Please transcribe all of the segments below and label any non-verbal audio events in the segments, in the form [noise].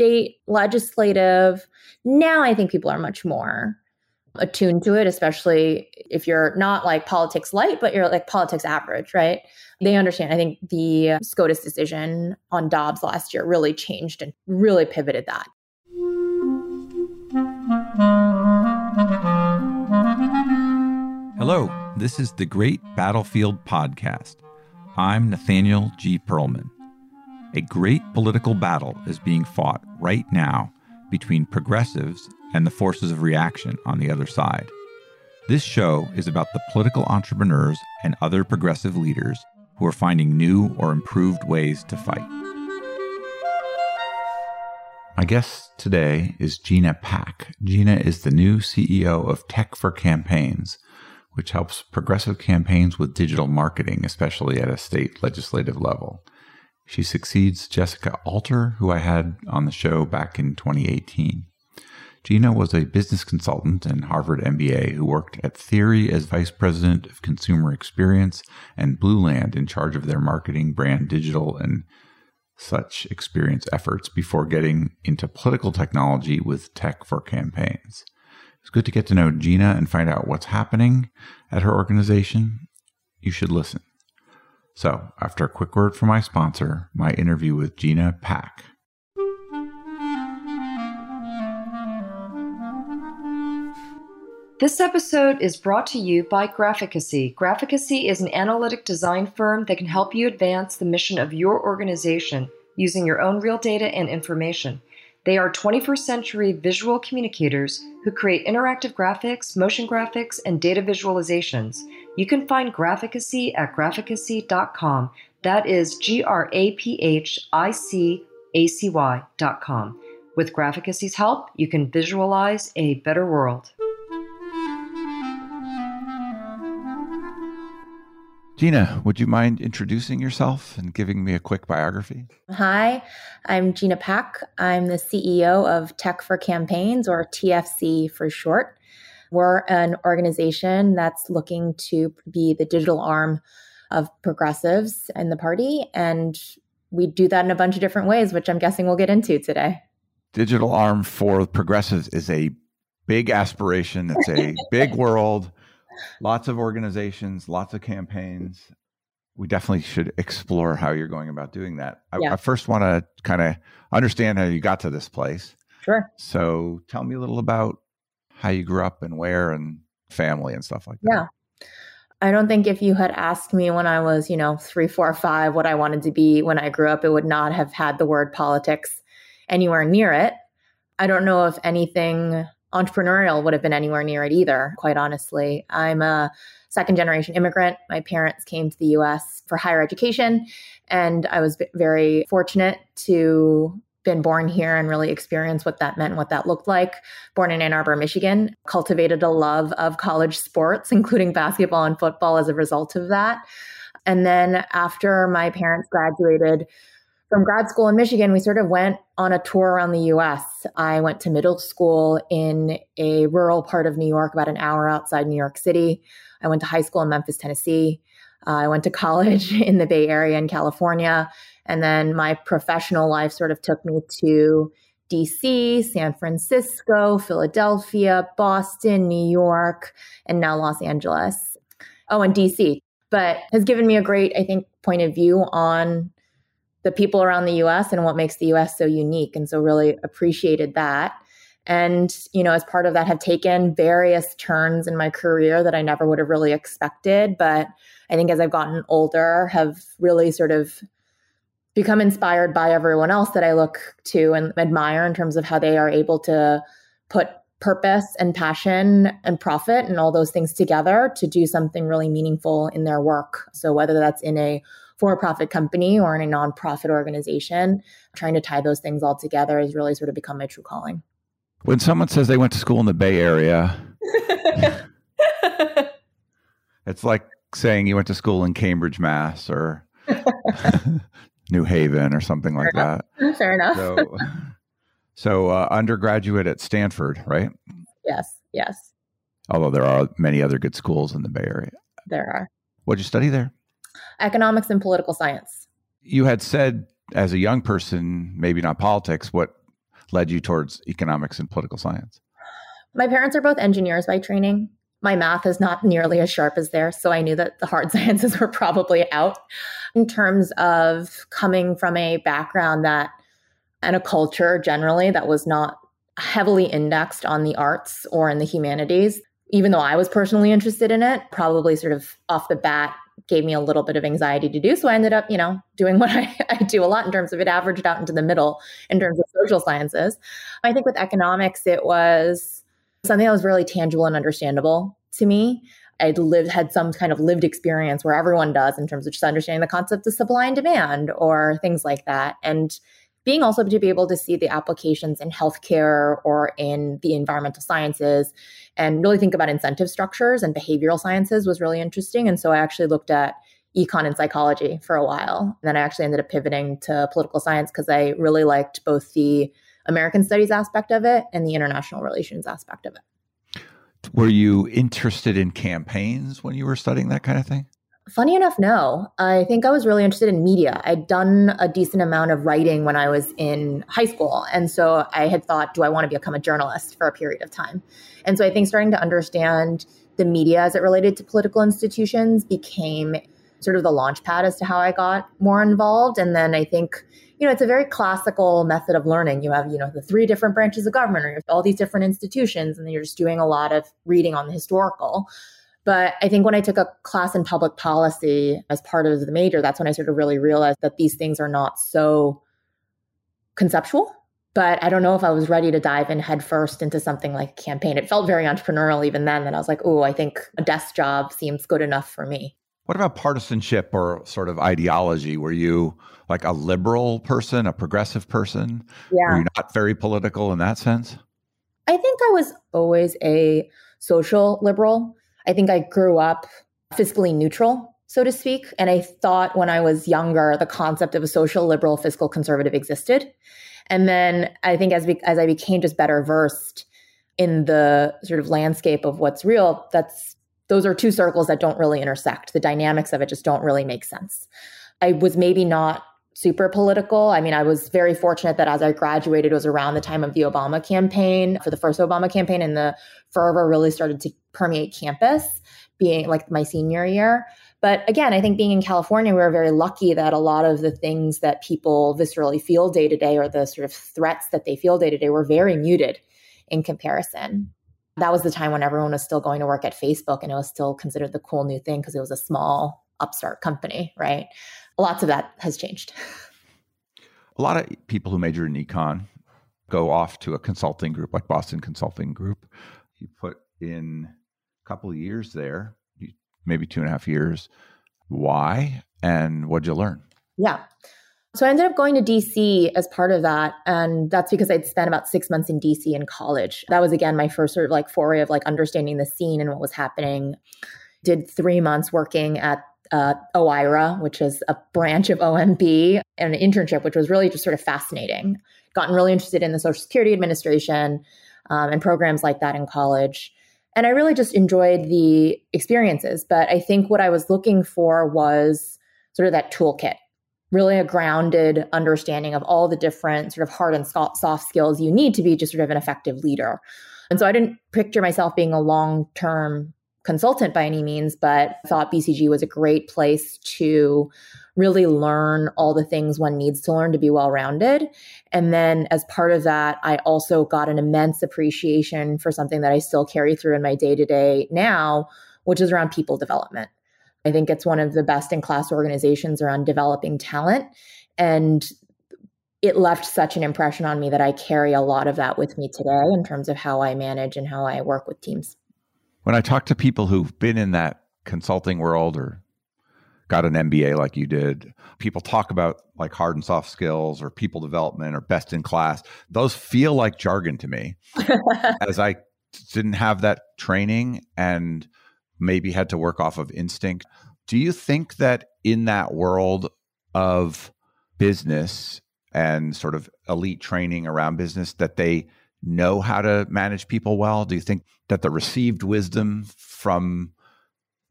state legislative. Now I think people are much more attuned to it, especially if you're not like politics light, but you're like politics average, right? They understand. I think the SCOTUS decision on Dobbs last year really changed and really pivoted that. Hello, this is the Great Battlefield Podcast. I'm Nathaniel G. Pearlman. A great political battle is being fought right now between progressives and the forces of reaction on the other side. This show is about the political entrepreneurs and other progressive leaders who are finding new or improved ways to fight. My guest today is Gina Pak. Gina is the new CEO of Tech for Campaigns, which helps progressive campaigns with digital marketing, especially at a state legislative level. She succeeds Jessica Alter, who I had on the show back in 2018. Gina was a business consultant and Harvard MBA who worked at Theory as vice president of consumer experience and Blueland in charge of their marketing, brand, digital, and such experience efforts before getting into political technology with tech for campaigns. It's good to get to know Gina and find out what's happening at her organization. You should listen. So, after a quick word from my sponsor, my interview with Gina Pak. This episode is brought to you by Graphicacy. Graphicacy is an analytic design firm that can help you advance the mission of your organization using your own real data and information. They are 21st century visual communicators who create interactive graphics, motion graphics, and data visualizations. You can find Graphicacy at graphicacy.com. That is G R A P H I C A C Y.com. With Graphicacy's help, you can visualize a better world. Gina, would you mind introducing yourself and giving me a quick biography? Hi, I'm Gina Pak. I'm the CEO of Tech for Campaigns, or TFC for short. We're an organization that's looking to be the digital arm of progressives in the party. And we do that in a bunch of different ways, which I'm guessing we'll get into today. Digital arm for progressives is a big aspiration, it's a [laughs] big world lots of organizations, lots of campaigns. We definitely should explore how you're going about doing that. I, Yeah. I first want to kind of understand how you got to this place. Sure. So tell me a little about how you grew up and where and family and stuff like that. Yeah. I don't think if you had asked me when I was, you know, three, four, five, what I wanted to be when I grew up, it would not have had the word politics anywhere near it. I don't know if anything entrepreneurial would have been anywhere near it either, quite honestly. I'm a second generation immigrant. My parents came to the US for higher education, and I was very fortunate to been born here and really experienced what that meant, and what that looked like. Born in Ann Arbor, Michigan, cultivated a love of college sports, [laughs] including basketball and football as a result of that. And then after my parents graduated from grad school in Michigan, we sort of went on a tour around the US. I went to middle school in a rural part of New York, about an hour outside New York City. I went to high school in Memphis, Tennessee. Uh, I went to [laughs] college in the Bay Area in California. And then my professional life sort of took me to DC, San Francisco, Philadelphia, Boston, New York, and now Los Angeles. Oh, and DC, but has given me a great, I think, point of view on the people around the US and what makes the US so unique. And so, really appreciated that. And, you know, as part of that, have taken various turns in my career that I never would have really expected. But I think as I've gotten older, have really sort of become inspired by everyone else that I look to and admire in terms of how they are able to put purpose and passion and profit and all those things together to do something really meaningful in their work. So whether that's in a for-profit company or in a nonprofit organization, trying to tie those things all together has really sort of become my true calling. When someone says they went to school in the Bay Area, [laughs] it's like saying you went to school in Cambridge, Mass, or [laughs] New Haven, or something like Fair that. Fair enough. So, [laughs] so uh, undergraduate at Stanford, right? yes, yes, Although there are many other good schools in the Bay Area. there are. What'd you study there? Economics and political science. You had said as a young person, maybe not politics. What led you towards economics and political science? My parents are both engineers by training. My math is not nearly as sharp as theirs, so I knew that the hard [laughs] sciences were probably out. In terms of coming from a background that and a culture generally that was not heavily indexed on the arts or in the humanities, even though I was personally interested in it, probably sort of off the bat gave me a little bit of anxiety to do. So I ended up, you know, doing [laughs] what I, I, do a lot in terms of it averaged out into the middle in terms of social sciences. I think with economics, it was something that was really tangible and understandable to me. I'd lived, had some kind of lived experience where everyone does in terms of just understanding the concept of supply and demand or things like that. And being also to be able to see the applications in healthcare or in the environmental sciences and really think about incentive structures and behavioral sciences was really interesting. And so I actually looked at econ and psychology for a while. And then I actually ended up pivoting to political science because I really liked both the American studies aspect of it and the international relations aspect of it. Were you interested in campaigns when you were studying that kind of thing? Funny enough, no. I think I was really interested in media. I'd done a decent amount of writing when I was in high school. And so I had thought, do I want to become a journalist for a period of time? And so I think starting to understand the media as it related to political institutions became sort of the launch pad as to how I got more involved. And then I think, you know, it's a very classical method of learning. You have, you know, the three different branches of government or all these different institutions, and then you're just doing a lot of reading on the historical. But I think when I took a class in public policy as part of the major, that's when I sort of really realized that these things are not so conceptual. But I don't know if I was ready to dive in headfirst into something like a campaign. It felt very entrepreneurial even then that I was like, oh, I think a desk job seems good enough for me. What about partisanship or sort of ideology? Were you like a liberal person, a progressive person? Yeah. Were you not very political in that sense? I think I was always a social liberal. I think I grew up fiscally neutral, so to speak. And I thought when I was younger, the concept of a social liberal fiscal conservative existed. And then I think as, as I became just better versed in the sort of landscape of what's real, that's those are two circles that don't really intersect. The dynamics of it just don't really make sense. I was maybe not super political. I mean, I was very fortunate that as I graduated, it was around the time of the Obama campaign for the first Obama campaign, and the fervor really started to permeate campus, being like my senior year. But again, I think being in California, we were very lucky that a lot of the things that people viscerally feel day to day or the sort of threats that they feel day to day were very muted in comparison. That was the time when everyone was still going to work at Facebook and it was still considered the cool new thing because it was a small upstart company, right? Lots of that has changed. A lot of people who major in econ go off to a consulting group like Boston Consulting Group. You put in a couple of years there, maybe two and a half years. Why and what'd you learn? Yeah. So I ended up going to DC as part of that. And that's because I'd spent about six months in DC in college. That was again my first sort of like foray of like understanding the scene and what was happening. Did three months working at uh, OIRA, which is a branch of OMB, and an internship, which was really just sort of fascinating. Gotten really interested in the Social Security Administration um, and programs like that in college. And I really just enjoyed the experiences. But I think what I was looking for was sort of that toolkit, really a grounded understanding of all the different sort of hard and soft skills you need to be just sort of an effective leader. And so I didn't picture myself being a long term consultant by any means, but thought BCG was a great place to really learn all the things one needs to learn to be well rounded. And then as part of that, I also got an immense appreciation for something that I still carry through in my day to day now, which is around people development. I think it's one of the best in class organizations around developing talent. And it left such an impression on me that I carry a lot of that with me today in terms of how I manage and how I work with teams. When I talk to people who've been in that consulting world or got an MBA like you did, people talk about like hard and soft skills or people development or best in class. Those feel like jargon to me [laughs] as I didn't have that training and maybe had to work off of instinct. Do you think that in that world of business and sort of elite training around business that they know how to manage people well? Do you think that the received wisdom from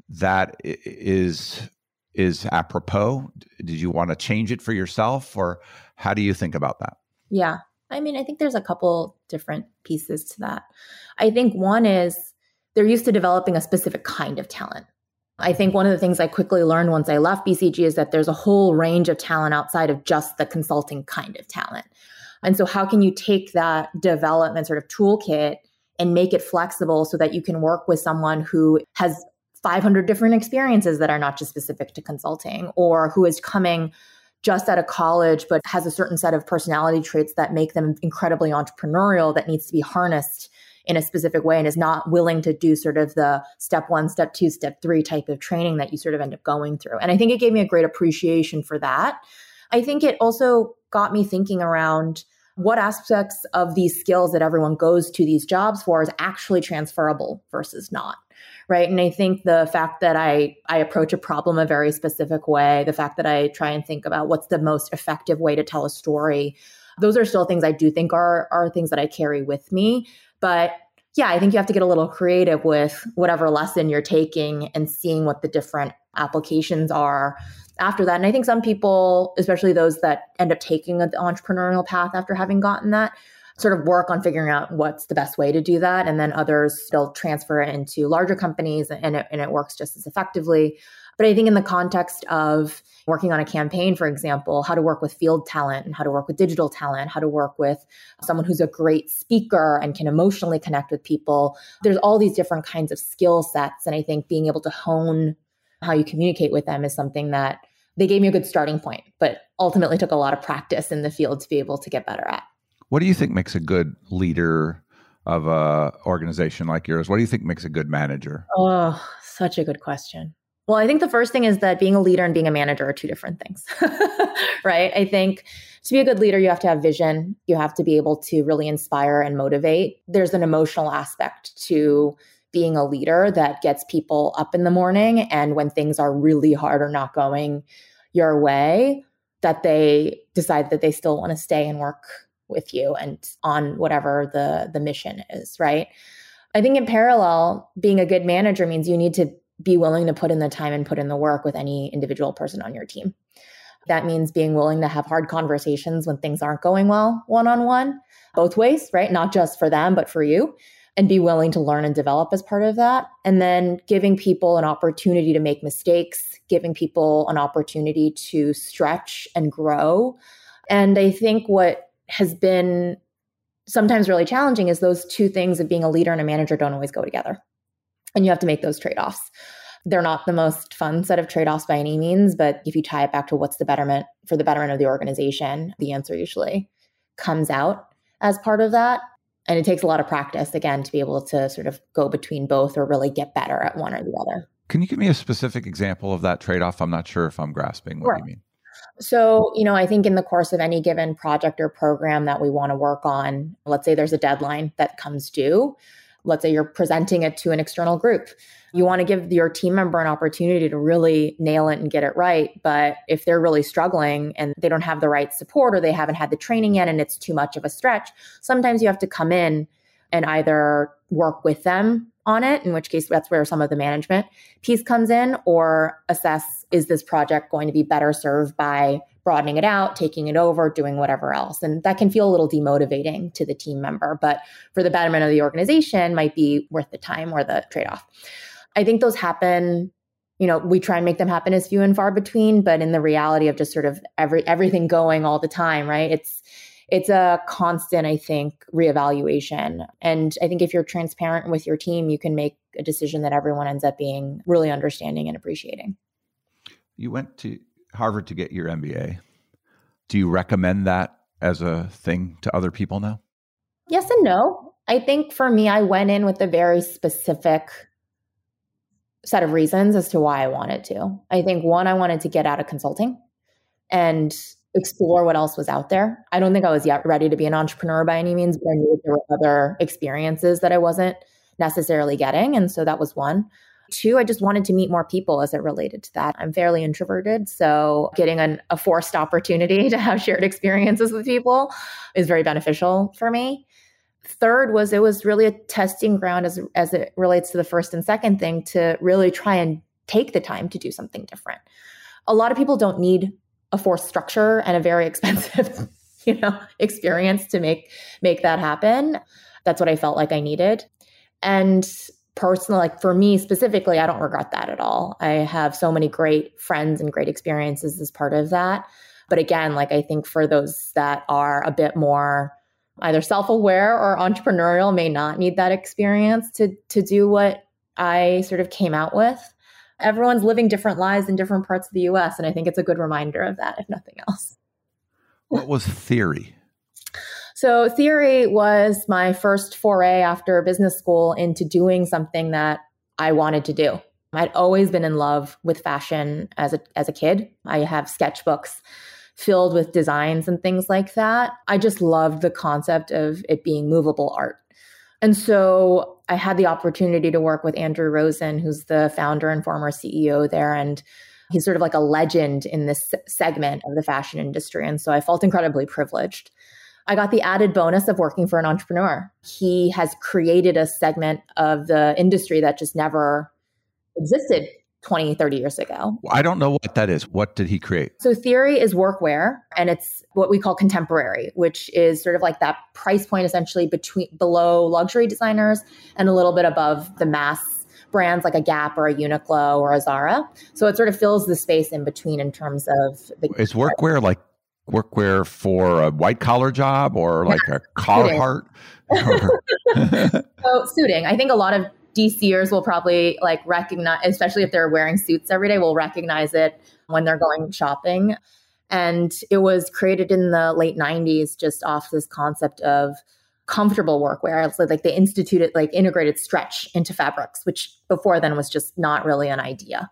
that is is apropos? Did you want to change it for yourself or how do you think about that? Yeah. I mean, I think there's a couple different pieces to that. I think one is they're used to developing a specific kind of talent. I think one of the things I quickly learned once I left BCG is that there's a whole range of talent outside of just the consulting kind of talent. And so, how can you take that development sort of toolkit and make it flexible so that you can work with someone who has 500 different experiences that are not just specific to consulting or who is coming just out of college but has a certain set of personality traits that make them incredibly entrepreneurial that needs to be harnessed in a specific way and is not willing to do sort of the step one, step two, step three type of training that you sort of end up going through. And I think it gave me a great appreciation for that. I think it also got me thinking around what aspects of these skills that everyone goes to these jobs for is actually transferable versus not right and i think the fact that i i approach a problem a very specific way the fact that i try and think about what's the most effective way to tell a story those are still things i do think are are things that i carry with me but yeah i think you have to get a little creative with whatever lesson you're taking and seeing what the different applications are after that and i think some people especially those that end up taking the entrepreneurial path after having gotten that sort of work on figuring out what's the best way to do that. And then others they'll transfer it into larger companies and it, and it works just as effectively. But I think in the context of working on a campaign, for example, how to work with field talent and how to work with digital talent, how to work with someone who's a great speaker and can emotionally connect with people, there's all these different kinds of skill sets. And I think being able to hone how you communicate with them is something that they gave me a good starting point, but ultimately took a lot of practice in the field to be able to get better at. What do you think makes a good leader of a organization like yours? What do you think makes a good manager? Oh, such a good question. Well, I think the first thing is that being a leader and being a manager are two different things, [laughs] right? I think to be a good leader, you have to have vision. You have to be able to really inspire and motivate. There's an emotional aspect to being a leader that gets people up in the morning. And when things are really hard or not going your way, that they decide that they still want to stay and work with you and on whatever the the mission is, right? I think in parallel, being a good manager means you need to be willing to put in the time and put in the work with any individual person on your team. That means being willing to have hard conversations when things aren't going well one on one, both ways, right? Not just for them, but for you, and be willing to learn and develop as part of that. And then giving people an opportunity to make mistakes, giving people an opportunity to stretch and grow. And I think what has been sometimes really challenging is those two things of being a leader and a manager don't always go together. And you have to make those trade offs. They're not the most fun set of trade offs by any means, but if you tie it back to what's the betterment for the betterment of the organization, the answer usually comes out as part of that. And it takes a lot of practice, again, to be able to sort of go between both or really get better at one or the other. Can you give me a specific example of that trade off? I'm not sure if I'm grasping what sure. you mean. So, you know, I think in the course of any given project or program that we want to work on, let's say there's a deadline that comes due. Let's say you're presenting it to an external group. You want to give your team member an opportunity to really nail it and get it right. But if they're really struggling and they don't have the right support or they haven't had the training yet and it's too much of a stretch, sometimes you have to come in and either work with them on it, in which case that's where some of the management piece comes in, or assess is this project going to be better served by broadening it out, taking it over, doing whatever else. And that can feel a little demotivating to the team member, but for the betterment of the organization might be worth the time or the trade-off. I think those happen you know we try and make them happen as few and far between but in the reality of just sort of every everything going all the time right it's it's a constant, I think, reevaluation. And I think if you're transparent with your team, you can make a decision that everyone ends up being really understanding and appreciating. You went to Harvard to get your MBA. Do you recommend that as a thing to other people now? Yes and no. I think for me, I went in with a very specific set of reasons as to why I wanted to. I think one, I wanted to get out of consulting and explore what else was out there. I don't think I was yet ready to be an entrepreneur by any means, but I knew there were other experiences that I wasn't necessarily getting. And so that was one. Two, I just wanted to meet more people as it related to that. I'm fairly introverted. So getting an, a forced opportunity [laughs] to have shared experiences with people is very beneficial for me. Third was it was really a testing ground as, as it relates to the first and second thing to really try and take the time to do something different. A lot of people don't need a forced structure and a very [laughs] expensive you know, experience to make make that happen. That's what I felt like I needed. And personally, like for me specifically, I don't regret that at all. I have so many great friends and great experiences as part of that. But again, like I think for those that are a bit more either self-aware or entrepreneurial may not need that experience to to do what I sort of came out with. Everyone's living different lives in different parts of the US and I think it's a good reminder of that if nothing else. What was theory? So, theory was my first foray after business school into doing something that I wanted to do. I'd always been in love with fashion as a as a kid. I have sketchbooks filled with designs and things like that. I just loved the concept of it being movable art. And so I had the opportunity to work with Andrew Rosen, who's the founder and former CEO there. And he's sort of like a legend in this segment of the fashion industry. And so I felt incredibly privileged. I got the added bonus of working for an entrepreneur. He has created a segment of the industry that just never existed 20, 30 years ago. I don't know what that is. What did he create? So, Theory is workwear, and it's what we call contemporary, which is sort of like that price point essentially between below luxury designers and a little bit above the mass brands like a Gap or a Uniqlo or a Zara. So, it sort of fills the space in between in terms of the. Is workwear like workwear for a white collar job or like a Carhartt? so suiting. I think a lot of DCers will probably like recognize, especially if they're wearing suits every day, will recognize it when they're going shopping. And it was created in the late 90s just off this concept of comfortable workwear. So like they instituted like integrated stretch into fabrics, which before then was just not really an idea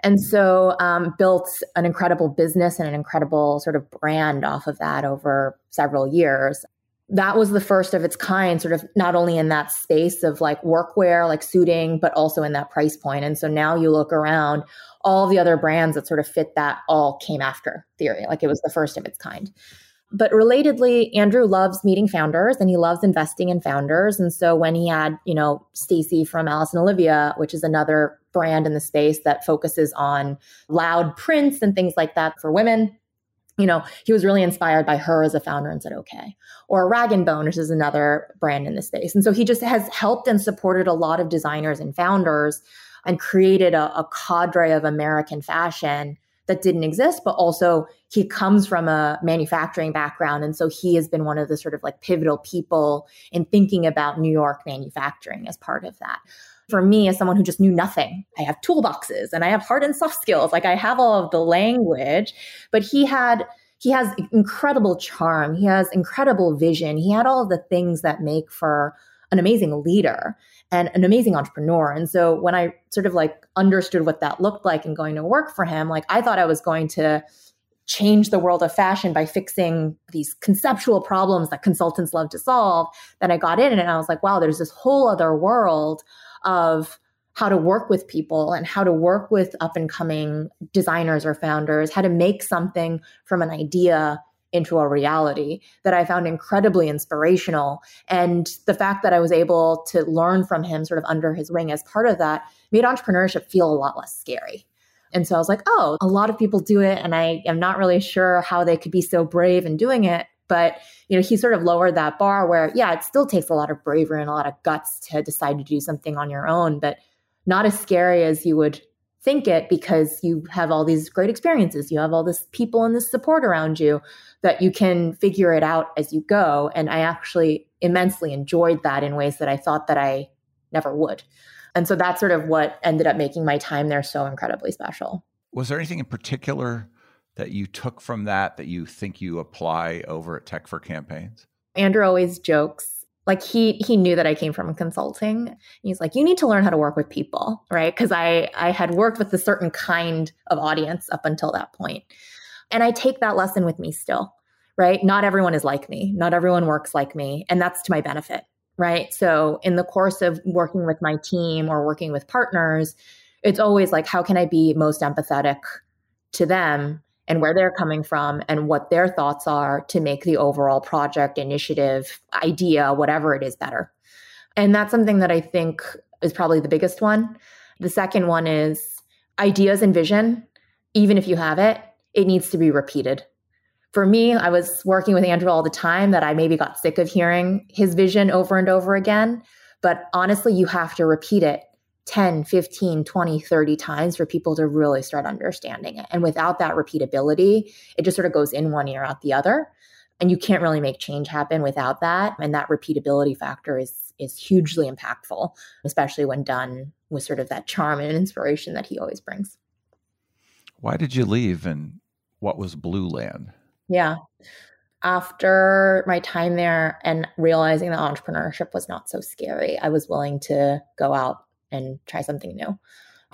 and so um, built an incredible business and an incredible sort of brand off of that over several years. That was the first of its kind sort of not only in that space of like workwear like suiting but also in that price point. And so now you look around all the other brands that sort of fit that all came after theory. Like it was the first of its kind but relatedly andrew loves meeting founders and he loves investing in founders and so when he had you know stacy from alice and olivia which is another brand in the space that focuses on loud prints and things like that for women. You know, he was really inspired by her as a founder and said, okay. Or Rag and Bone, which is another brand in the space. And so he just has helped and supported a lot of designers and founders and created a, a cadre of American fashion that didn't exist, but also he comes from a manufacturing background. And so he has been one of the sort of like pivotal people in thinking about New York manufacturing as part of that. For me as someone who just knew nothing i have toolboxes and i have hard and soft skills. Like i have all of the language but he had he has incredible charm. He has incredible vision. He had all of the things that make for an amazing leader and an amazing entrepreneur. And so when i sort of like understood what that looked like and going to work for him like i thought i was going to change the world of fashion by fixing these conceptual problems that consultants love to solve. Then i got in and i was like wow there's this whole other world of how to work with people and how to work with up and coming designers or founders, how to make something from an idea into a reality that I found incredibly inspirational. And the fact that I was able to learn from him sort of under his wing as part of that made entrepreneurship feel a lot less scary. And so I was like, oh, a lot of people do it. And I am not really sure how they could be so brave in doing it. But, you know, he sort of lowered that bar where, yeah, it still takes a lot of bravery and a lot of guts to decide to do something on your own, but not as scary as you would think it because you have all these great experiences. You have all this people and this support around you that you can figure it out as you go. And I actually immensely enjoyed that in ways that I thought that I never would. And so that's sort of what ended up making my time there so incredibly special. Was there anything in particular that you took from that that you think you apply over at Tech for Campaigns? Andrew always jokes like he he knew that I came from consulting. He's like, you need to learn how to work with people, right? Because I I had worked with a certain kind of audience up until that point, and I take that lesson with me still, right? Not everyone is like me. Not everyone works like me, and that's to my benefit, right? So in the course of working with my team or working with partners, it's always like, how can I be most empathetic to them and where they're coming from and what their thoughts are to make the overall project, initiative, idea, whatever it is better. And that's something that I think is probably the biggest one. The second one is ideas and vision, even if you have it, it needs to be repeated. for me, I was working with Andrew all the time that I maybe got sick of hearing his vision over and over again. But honestly, you have to repeat it 10, 15, 20, 30 times for people to really start understanding it. And without that repeatability, it just sort of goes in one ear out the other. And you can't really make change happen without that. And that repeatability factor is is hugely impactful, especially when done with sort of that charm and inspiration that he always brings. Why did you leave and what was Blueland? Yeah. After my time there and realizing that entrepreneurship was not so scary, I was willing to go out and try something new.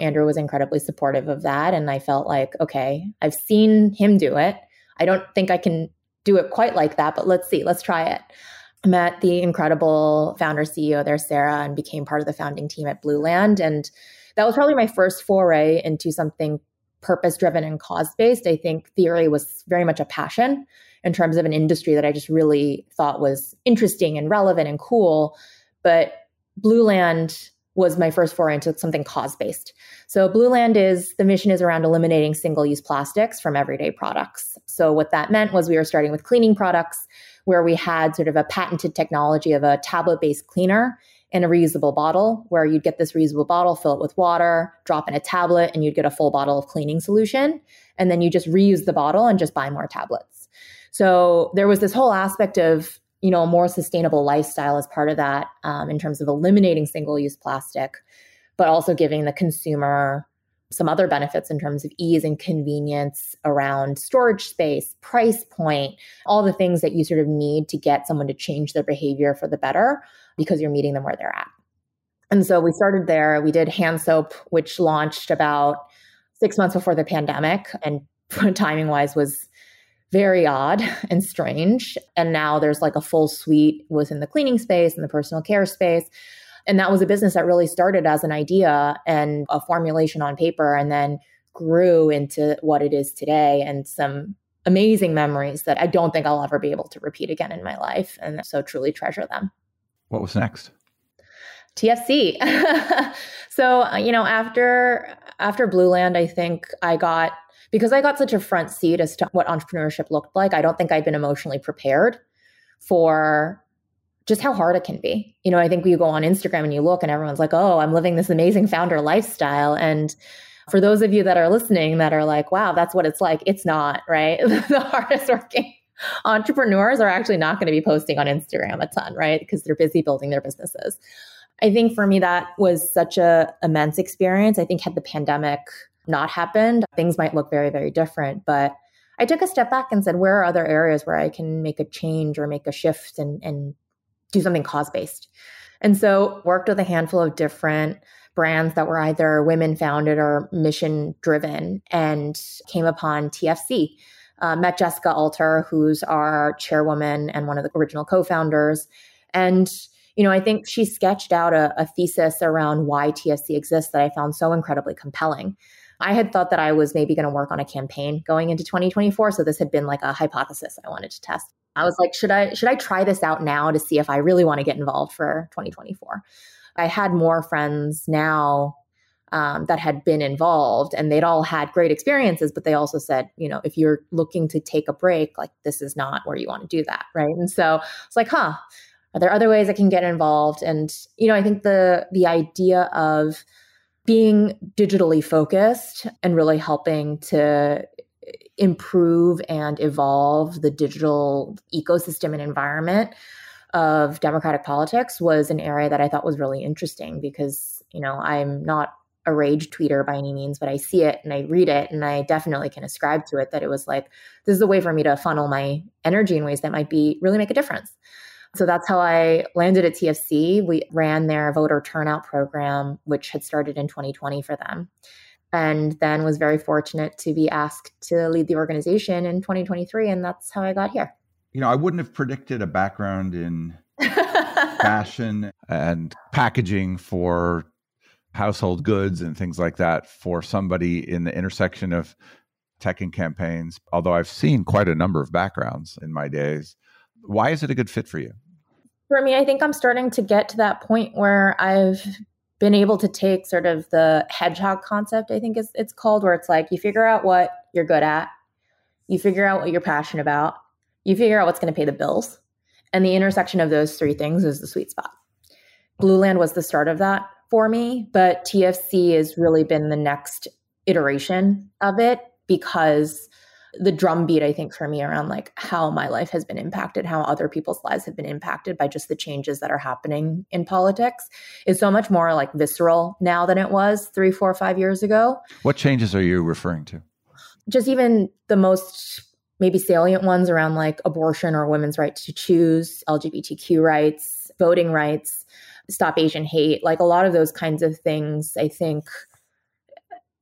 Andrew was incredibly supportive of that. And I felt like, okay, I've seen him do it. I don't think I can do it quite like that, but let's see, let's try it. I met the incredible founder CEO there, Sarah, and became part of the founding team at Blueland. And that was probably my first foray into something purpose driven and cause based. I think theory was very much a passion in terms of an industry that I just really thought was interesting and relevant and cool. But Blueland was my first foray into something cause based. So Blueland is the mission is around eliminating single use plastics from everyday products. So what that meant was we were starting with cleaning products where we had sort of a patented technology of a tablet based cleaner and a reusable bottle where you'd get this reusable bottle, fill it with water, drop in a tablet, and you'd get a full bottle of cleaning solution. And then you just reuse the bottle and just buy more tablets. So there was this whole aspect of you know, a more sustainable lifestyle as part of that um, in terms of eliminating single use plastic, but also giving the consumer some other benefits in terms of ease and convenience around storage space, price point, all the things that you sort of need to get someone to change their behavior for the better because you're meeting them where they're at. And so we started there. We did hand soap, which launched about six months before the pandemic and [laughs] timing wise was very odd [laughs] and strange. And now there's like a full suite within the cleaning space and the personal care space. And that was a business that really started as an idea and a formulation on paper and then grew into what it is today and some amazing memories that I don't think I'll ever be able to repeat again in my life. And so truly treasure them. What was next? TFC. [laughs] so, uh, you know, after after Blueland, I think I got because I got such a front seat as to what entrepreneurship looked like, I don't think I'd been emotionally prepared for just how hard it can be. You know, I think you go on Instagram and you look and everyone's like, oh, I'm living this amazing founder lifestyle. And for those of you that are listening that are like, wow, that's what it's like, it's not, right? [laughs] the hardest working entrepreneurs are actually not going to be posting on Instagram a ton, right? Because they're busy building their businesses. I think for me, that was such a immense experience. I think had the pandemic not happened, things might look very, very different. But I took a step back and said, where are other areas where I can make a change or make a shift and, and do something cause based? And so worked with a handful of different brands that were either women founded or mission driven and came upon TFC. Uh, met Jessica Alter, who's our chairwoman and one of the original co founders. And you know, I think she sketched out a, a, thesis around why TFC exists that I found so incredibly compelling. I had thought that I was maybe going to work on a campaign going into 2024. So this had been like a hypothesis I wanted to test. I was like, should I should I try this out now to see if I really want to get involved for 2024? I had more friends now um, that had been involved and they'd all had great experiences, but they also said, you know, if you're looking to take a break, like this is not where you want to do that. Right. And so it's like, huh, are there other ways I can get involved? And, you know, I think the the idea of being digitally focused and really helping to eh, improve and evolve the digital ecosystem and environment of democratic politics was an area that I thought was really interesting because, you know, I'm not a rage tweeter by any means, but I see it and I read it and I definitely can ascribe to it that it was like, this is a way for me to funnel my energy in ways that might be really make a difference. So that's how I landed at TFC. We ran their voter turnout program, which had started in 2020 for them. And then was very fortunate to be asked to lead the organization in 2023. And that's how I got here. You know, I wouldn't have predicted a background in [laughs] fashion and packaging for household goods and things like that for somebody in the intersection of tech and campaigns. Although I've seen quite a number of backgrounds in my days. Why is it a good fit for you? For me, I think I'm starting to get to that point where I've been able to take sort of the hedgehog concept, I think it's called, where it's like you figure out what you're good at you figure out what you're passionate about, you figure out what's going to pay the bills. And the intersection of those three things is the sweet spot. Blueland was the start of that for me, but TFC has really been the next iteration of it because the drumbeat i think for me around like how my life has been impacted how other people's lives have been impacted by just the changes that are happening in politics is so much more like visceral now than it was three four five years ago. What changes are you referring to? Just even the most maybe salient ones around like abortion or women's right to choose lgbtq rights voting rights stop asian hate like a lot of those kinds of things i think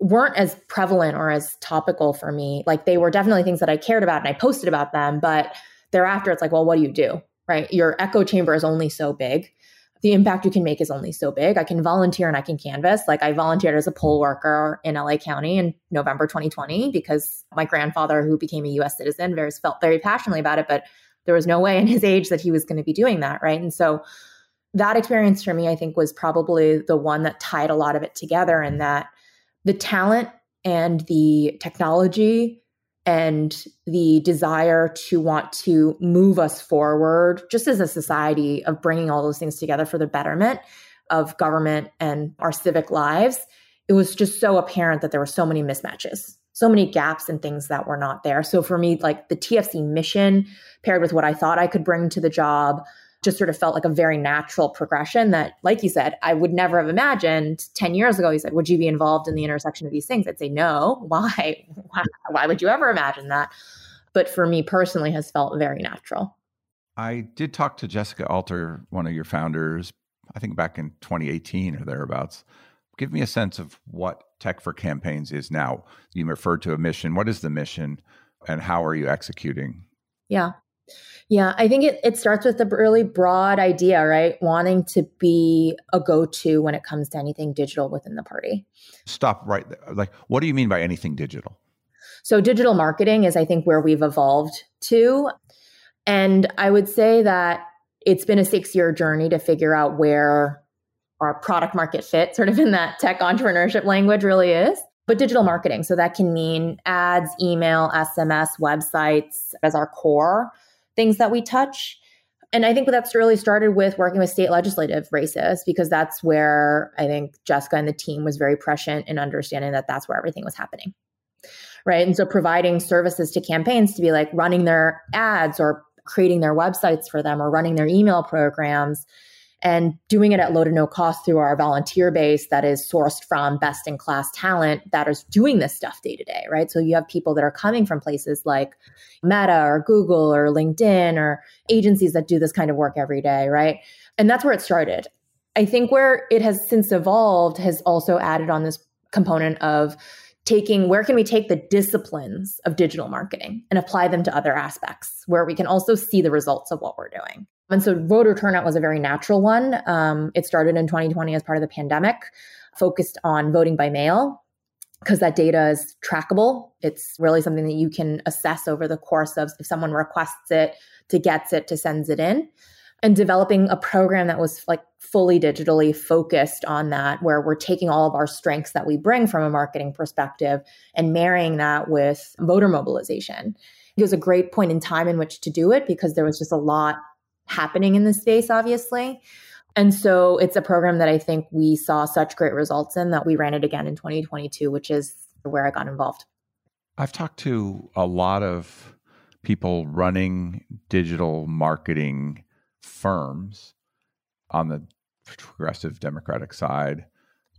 weren't as prevalent or as topical for me. Like they were definitely things that I cared about and I posted about them, but thereafter it's like, well, what do you do? Right? Your echo chamber is only so big. The impact you can make is only so big. I can volunteer and I can canvas. Like I volunteered as a poll worker in LA County in November 2020 because my grandfather, who became a US citizen, very felt very passionately about it, but there was no way in his age that he was going to be doing that. Right. And so that experience for me, I think, was probably the one that tied a lot of it together and that the talent and the technology and the desire to want to move us forward just as a society of bringing all those things together for the betterment of government and our civic lives it was just so apparent that there were so many mismatches so many gaps and things that were not there. So for me like the tfc mission paired with what i thought i could bring to the job just sort of felt like a very natural progression that, like you said, I would never have imagined 10 years ago. You said, Would you be involved in the intersection of these things? I'd say, No. [laughs] Why? Why, why would you ever imagine that? But for me personally, has felt very natural. I did talk to Jessica Alter, one of your founders, I think back in 2018 or thereabouts. Give me a sense of what Tech for Campaigns is now. You referred to a mission. What is the mission and how are you executing? Yeah. Yeah, I think it, it starts with a really broad idea, right? Wanting to be a go to when it comes to anything digital within the party. Stop right there. Like, what do you mean by anything digital? So, digital marketing is, I think, where we've evolved to. And I would say that it's been a six year journey to figure out where our product market fit, sort of in that tech entrepreneurship language, really is. But digital marketing. So, that can mean ads, email, SMS, websites as our core things that we touch. And I think that's really started with working with state legislative races because that's where I think Jessica and the team was very prescient in understanding that that's where everything was happening. Right. And so providing services to campaigns to be like running their ads or creating their websites for them or running their email programs and doing it at low to no cost through our volunteer base that is sourced from best in class talent that is doing this stuff day to day, right? So you have people that are coming from places like Meta or Google or LinkedIn or agencies that do this kind of work every day, right? And that's where it started. I think where it has since evolved has also added on this component of taking where can we take the disciplines of digital marketing and apply them to other aspects where we can also see the results of what we're doing and so voter turnout was a very natural one. Um, it started in 2020 as part of the pandemic, focused on voting by mail because that data is trackable. It's really something that you can assess over the course of if someone requests it, to gets it, to sends it in. And developing a program that was like fully digitally focused on that, where we're taking all of our strengths that we bring from a marketing perspective and marrying that with voter mobilization. It was a great point in time in which to do it because there was just a lot happening in the space, obviously. And so it's a program that I think we saw such great results in that we ran it again in 2022, which is where I got involved. I've talked to a lot of people running digital marketing firms on the progressive Democratic side,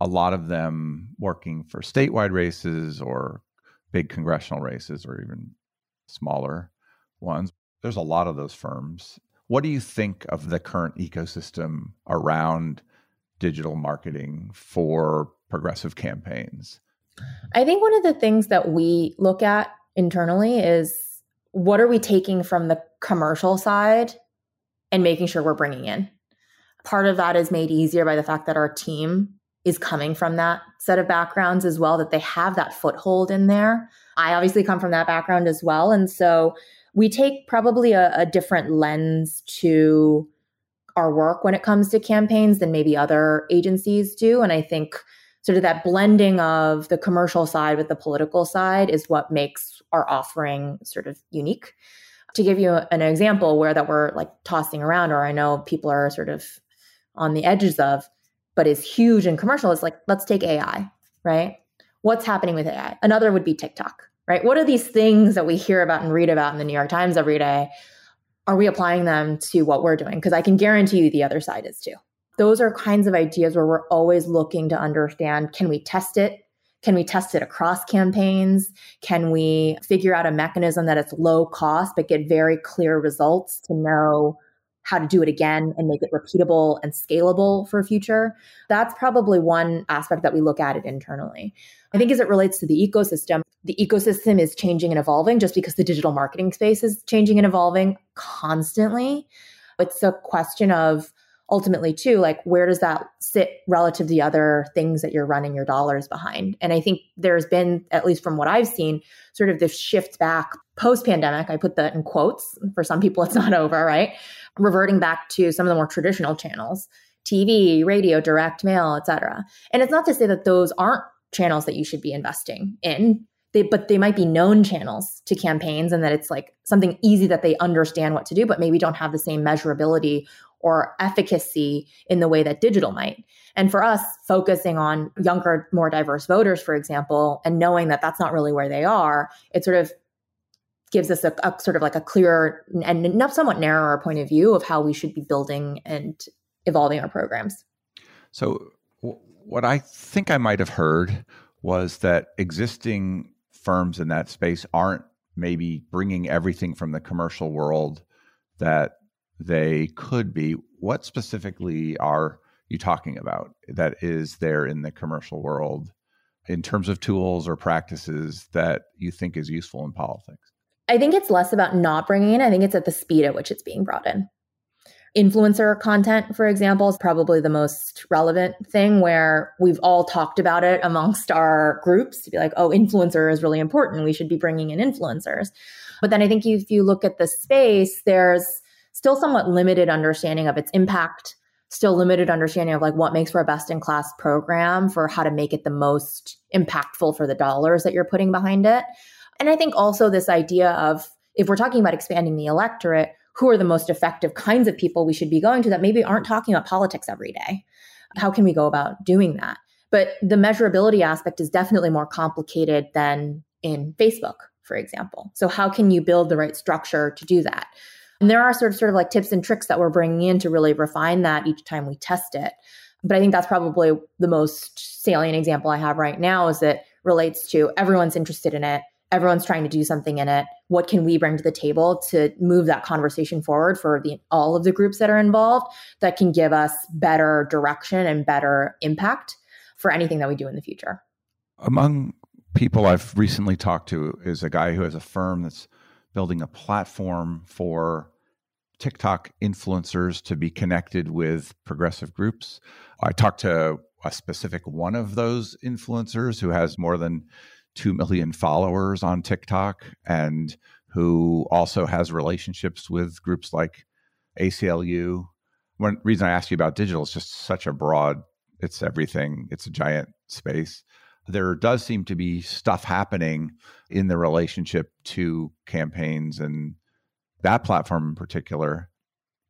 a lot of them working for statewide races or big congressional races or even smaller ones. There's a lot of those firms. What do you think of the current ecosystem around digital marketing for progressive campaigns? I think one of the things that we look at internally is what are we taking from the commercial side and making sure we're bringing in. Part of that is made easier by the fact that our team is coming from that set of backgrounds as well, that they have that foothold in there. I obviously come from that background as well. And so we take probably a, a different lens to our work when it comes to campaigns than maybe other agencies do. And I think sort of that blending of the commercial side with the political side is what makes our offering sort of unique. To give you an example where that we're like tossing around, or I know people are sort of on the edges of, but is huge in commercial, is like, let's take AI, right? What's happening with AI? Another would be TikTok, right? What are these things that we hear about and read about in the New York Times every day? Are we applying them to what we're doing? Because I can guarantee you the other side is too those are kinds of ideas where we're always looking to understand can we test it? Can we test it across campaigns? Can we figure out a mechanism that it's low cost but get very clear results to know how to do it again and make it repeatable and scalable for future? That's probably one aspect that we look at it internally. I think as it relates to the ecosystem, the ecosystem is changing and evolving just because the digital marketing space is changing and evolving constantly. It's a question of ultimately too like where does that sit relative to the other things that you're running your dollars behind? And i think there's been at least from what i've seen sort of this shift back post pandemic i put that in quotes for some people it's not over right? Reverting back to some of the more traditional channels tv radio direct mail etc and it's not to say that those aren't channels that you should be investing in they, but they might be known channels to campaigns and that it's like something easy that they understand what to do but maybe don't have the same measurability or efficacy in the way that digital might. And for us, focusing on younger, more diverse voters, for example, and knowing that that's not really where they are, it sort of gives us a, a sort of like a clearer and somewhat narrower point of view of how we should be building and evolving our programs. So, what I think I might have heard was that existing firms in that space aren't maybe bringing everything from the commercial world that they could be. What specifically are you talking about that is there in the commercial world in terms of tools or practices that you think is useful in politics? I think it's less about not bringing in, I think it's at the speed at which it's being brought in. Influencer content, for example, is probably the most relevant thing where we've all talked about it amongst our groups to be like, oh, influencer is really important. We should be bringing in influencers. But then I think if you look at the space, there's still somewhat limited understanding of its impact, still limited understanding of like what makes for a best in class program for how to make it the most impactful for the dollars that you're putting behind it. And I think also this idea of if we're talking about expanding the electorate, who are the most effective kinds of people we should be going to that maybe aren't talking about politics every day? How can we go about doing that? But the measurability aspect is definitely more complicated than in Facebook, for example. So, how can you build the right structure to do that? And there are sort of sort of like tips and tricks that we're bringing in to really refine that each time we test it. But I think that's probably the most salient example I have right now is that relates to everyone's interested in it. Everyone's trying to do something in it. What can we bring to the table to move that conversation forward for the, all of the groups that are involved that can give us better direction and better impact for anything that we do in the future? Among people I've recently talked to is a guy who has a firm that's building a platform for TikTok influencers to be connected with progressive groups. I talked to a specific one of those influencers who has more than 2 million followers on TikTok and who also has relationships with groups like ACLU. One reason I asked you about digital is just such a broad, it's everything, it's a giant space there does seem to be stuff happening in the relationship to campaigns and that platform in particular.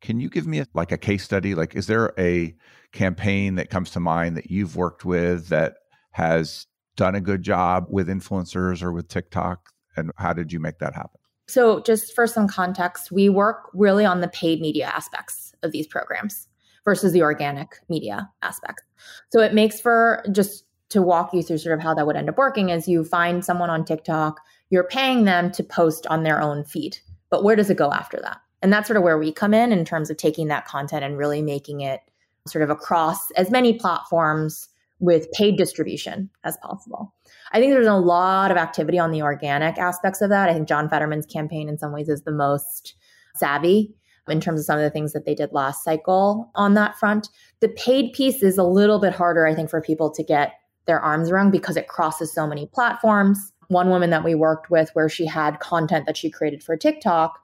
Can you give me a, like a case study? Like, is there a campaign that comes to mind that you've worked with that has done a good job with influencers or with TikTok? And how did you make that happen? So, just for some context, we work really on the paid media aspects of these programs versus the organic media aspects. So, it makes for just to walk you through sort of how that would end up working is you find someone on TikTok, you're paying them to post on their own feed. But where does it go after that? And that's sort of where we come in in terms of taking that content and really making it sort of across as many platforms with paid distribution as possible. I think there's a lot of activity on the organic aspects of that. I think John Fetterman's campaign in some ways is the most savvy in terms of some of the things that they did last cycle on that front. The paid piece is a little bit harder, I think, for people to get their arms around because it crosses so many platforms. One woman that we worked with, where she had content that she created for TikTok,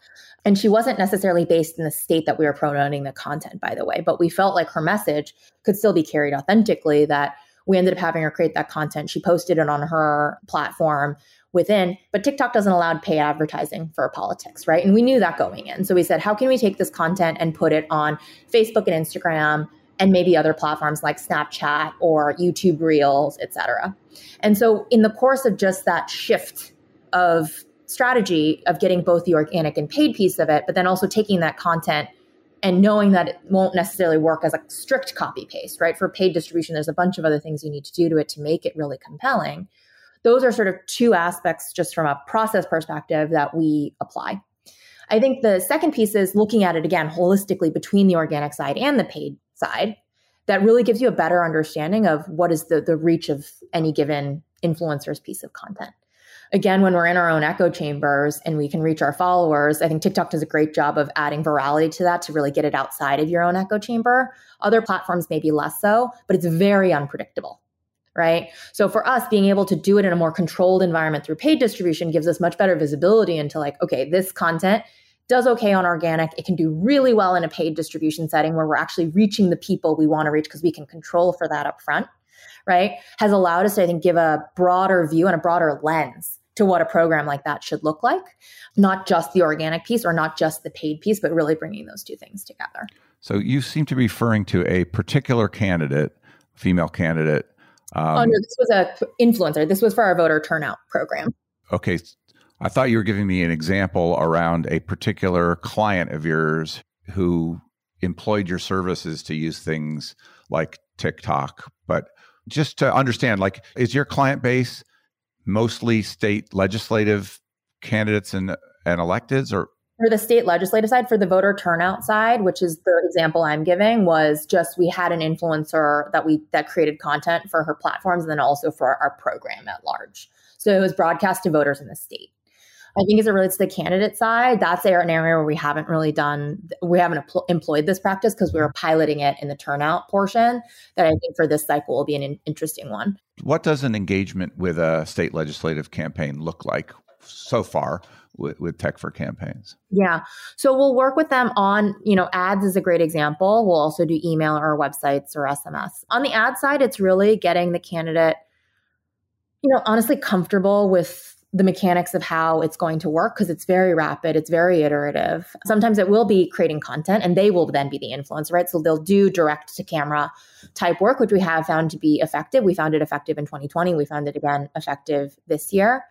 and she wasn't necessarily based in the state that we were promoting the content, by the way, but we felt like her message could still be carried authentically. That We ended up having her create that content. She posted it on her platform within, but TikTok doesn't allow pay advertising for politics, right? And we knew that going in. So we said, how can we take this content and put it on Facebook and Instagram and maybe other platforms like Snapchat or YouTube Reels, et cetera. And so in the course of just that shift of strategy of getting both the organic and paid piece of it, but then also taking that content and knowing that it won't necessarily work as a strict copy paste, right? For paid distribution, there's a bunch of other things you need to do to it to make it really compelling. Those are sort of two aspects just from a process perspective that we apply. I think the second piece is looking at it again holistically between the organic side and the paid side. That really gives you a better understanding of what is the, the reach of any given influencer's piece of content again, when we're in our own echo chambers and we can reach our followers, I think TikTok does a great job of adding virality to that to really get it outside of your own echo chamber. Other platforms may be less so, but it's very unpredictable. Right. So for us, being able to do it in a more controlled environment through paid distribution gives us much better visibility into like, okay, this content does okay on organic. It can do really well in a paid distribution setting where we're actually reaching the people we want to reach because we can control for that up front, right? Has allowed us to, I think, give a broader view and a broader lens to what a program like that should look like, not just the organic piece or not just the paid piece, but really bringing those two things together. So you seem to be referring to a particular candidate, female candidate. Um, oh no, this was a influencer. This was for our voter turnout program. Okay, I thought you were giving me an example around a particular client of yours who employed your services to use things like TikTok. But just to understand, like, is your client base mostly state legislative candidates and and electeds or? For the state legislative side for the voter turnout side which is the example i'm giving was just we had an influencer that we that created content for her platforms and then also for our program at large. So it was broadcast to voters in the state I think as it relates to the candidate side, that's an area where we haven't really done, we haven't employed this practice because we were piloting it in the turnout portion. That I think for this cycle will be an in- interesting one. What does an engagement with a state legislative campaign look like so far? With, with, tech for campaigns yeah so we'll work with them on you know ads is a great example we'll also do email or websites or sms on the ad side it's really getting the candidate you know honestly comfortable with the mechanics of how it's going to work because it's very rapid, it's very iterative. Sometimes it will be creating content and they will then be the influencer, right? So they'll do direct to camera type work, which we have found to be effective. We found it effective in 2020. We found it again effective this year.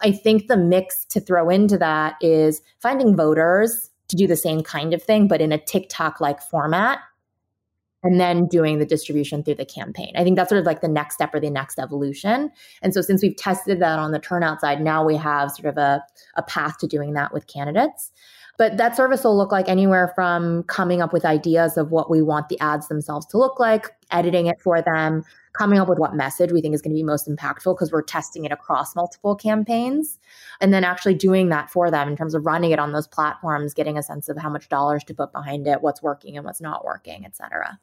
I think the mix to throw into that is finding voters to do the same kind of thing, but in a TikTok like format and then doing the distribution through the campaign. I think that's sort of like the next step or the next evolution. And so since we've tested that on the turnout side, now we have sort of a, a path to doing that with candidates. But that service will look like anywhere from coming up with ideas of what we want the ads themselves to look like, editing it for them, coming up with what message we think is going to be most impactful because we're testing it across multiple campaigns, and then actually doing that for them in terms of running it on those platforms, getting a sense of how much dollars to put behind it, what's working and what's not working, et cetera.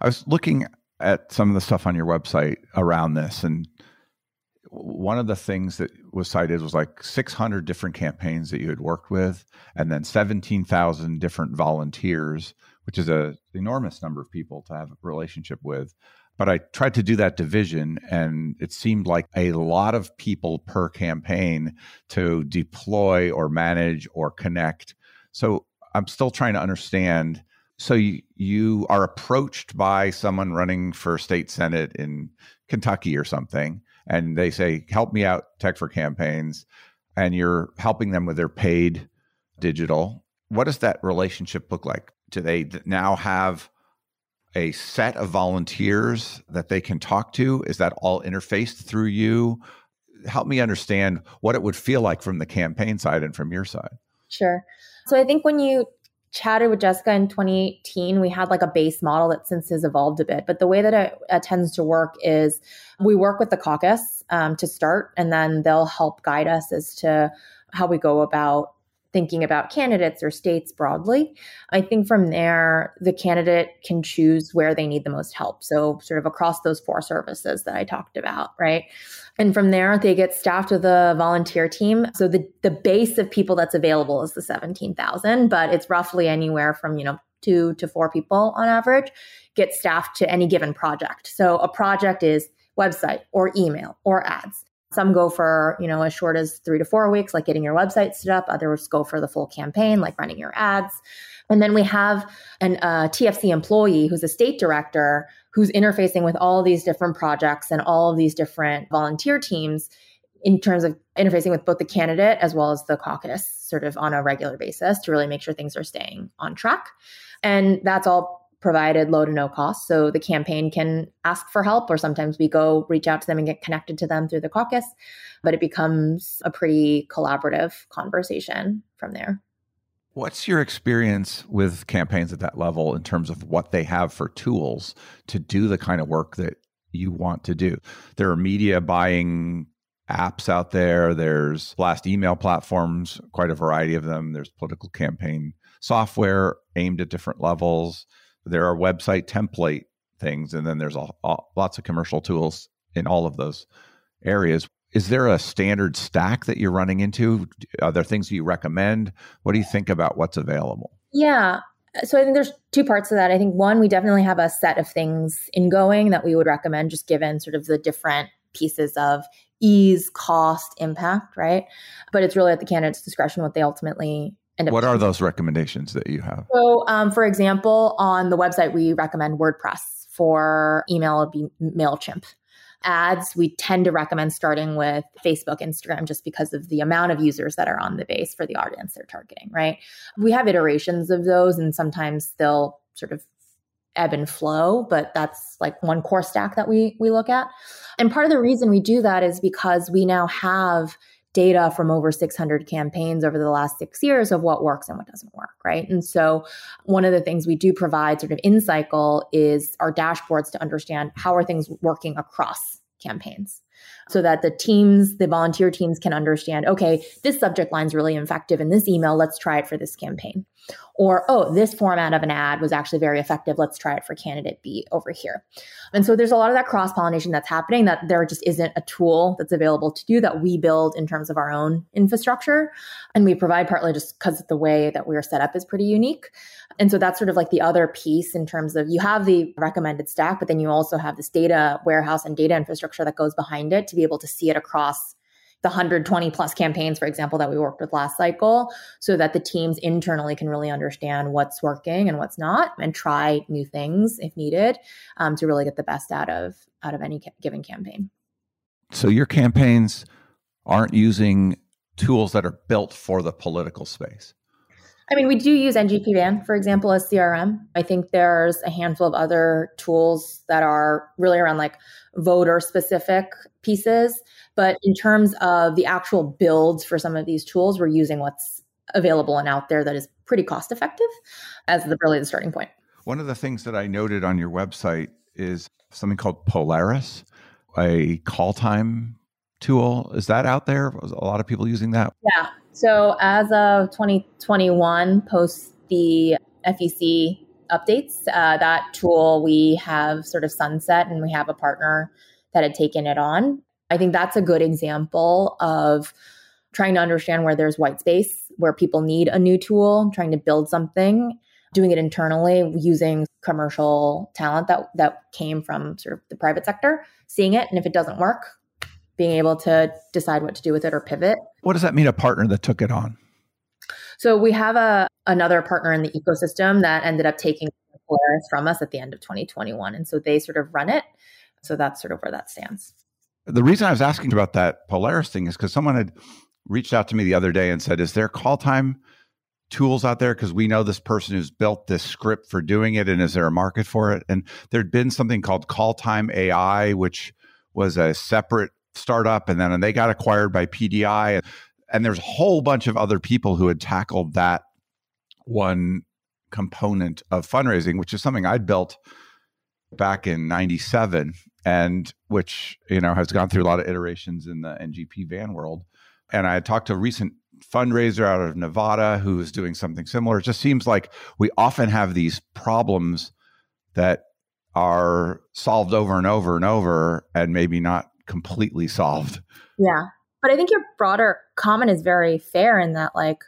I was looking at some of the stuff on your website around this, and one of the things that was cited was like 600 different campaigns that you had worked with, and then 17,000 different volunteers, which is an enormous number of people to have a relationship with. But I tried to do that division, and it seemed like a lot of people per campaign to deploy or manage or connect. So I'm still trying to understand so you, you are approached by someone running for state senate in Kentucky or something, and they say, "Help me out, Tech for Campaigns," and you're helping them with their paid digital. What does that relationship look like? Do they now have a set of volunteers that they can talk to? Is that all interfaced through you? Help me understand what it would feel like from the campaign side and from your side. Sure. So I think when you chatted with Jessica in 2018, we had like a base model that since has evolved a bit. But the way that it, tends to work is we work with the caucus um, to start, and then they'll help guide us as to how we go about thinking about candidates or states broadly. I think from there, the candidate can choose where they need the most help. So, sort of across those four services that I talked about, right? And from there, they get staffed with a volunteer team. So, the, the base of people that's available is the 17,000, but it's roughly anywhere from, you know, two to four people on average get staffed to any given project. So, a project is website or email or ads. Some go for, you know, as short as three to four weeks, like getting your website set up. Others go for the full campaign, like running your ads. And then we have an uh, TFC employee who's a state director who's interfacing with all these different projects and all of these different volunteer teams in terms of interfacing with both the candidate as well as the caucus sort of on a regular basis to really make sure things are staying on track. And that's all provided low to no cost. So the campaign can ask for help, or sometimes we go reach out to them and get connected to them through the caucus. But it becomes a pretty collaborative conversation from there. What's your experience with campaigns at that level in terms of what they have for tools to do the kind of work that you want to do? There are media buying apps out there, there's blast email platforms, quite a variety of them. There's political campaign software aimed at different levels there are website template things, and then there's a, lots of commercial tools in all of those areas. Is there a standard stack that you're running into? Are there things you recommend? What do you think about what's available? Yeah. So I think there's two parts to that. I think one, we definitely have a set of things in going that we would recommend just given sort of the different pieces of ease, cost, impact, right? But it's really at the candidate's discretion what they ultimately what are those recommendations that you have? So, um, for example, on the website, we recommend WordPress. For email, it'd be MailChimp. Ads, we tend to recommend starting with Facebook, Instagram, just because of the amount of users that are on the base for the audience they're targeting, right? We have iterations of those, and sometimes they'll sort of ebb and flow, but that's like one core stack that we we look at. And part of the reason we do that is because we now have data from over 600 campaigns over the last six years of what works and what doesn't work, right? And so, one of the things we do provide sort of in cycle is our dashboards to understand how are things working across campaigns so that the teams, the volunteer teams can understand, okay, this subject line is really effective in this email. Let's try it for this campaign. Or, oh, this format of an ad was actually very effective. Let's try it for candidate B over here. And so there's a lot of that cross pollination that's happening that there just isn't a tool that's available to do that we build in terms of our own infrastructure. And we provide partly just because the way that we are set up is pretty unique. And so that's sort of like the other piece in terms of you have the recommended stack, but then you also have this data warehouse and data infrastructure that goes behind it to be able to see it across the 120 plus campaigns, for example, that we worked with last cycle, so that the teams internally can really understand what's working and what's not, and try new things if needed um, to really get the best out of out of any ca- given campaign. So your campaigns aren't using tools that are built for the political space. I mean, we do use NGPVan, for example, as CRM. I think there's a handful of other tools that are really around like voter specific pieces. But in terms of the actual builds for some of these tools, we're using what's available and out there that is pretty cost effective as the really the starting point. One of the things that I noted on your website is something called Polaris, a call time tool. Is that out there? A lot of people using that? Yeah. So as of 2021, post the FEC updates, uh, that tool we have sort of sunset and we have a partner that had taken it on. I think that's a good example of trying to understand where there's white space, where people need a new tool, trying to build something, doing it internally using commercial talent that that came from sort of the private sector, seeing it and if it doesn't work, being able to decide what to do with it or pivot. What does that mean, a partner that took it on? So we have a another partner in the ecosystem that ended up taking Polaris from us at the end of 2021. And so they sort of run it. So that's sort of where that stands. The reason I was asking about that Polaris thing is because someone had reached out to me the other day and said, Is there call time tools out there? Because we know this person who's built this script for doing it, and is there a market for it? And there'd been something called Call Time AI, which was a separate startup, and then they got acquired by PDI. And there's a whole bunch of other people who had tackled that one component of fundraising, which is something I'd built back in 97 and which you know has gone through a lot of iterations in the ngp van world and i talked to a recent fundraiser out of nevada who is doing something similar it just seems like we often have these problems that are solved over and over and over and maybe not completely solved. Yeah. But I think your broader comment is very fair in that, like,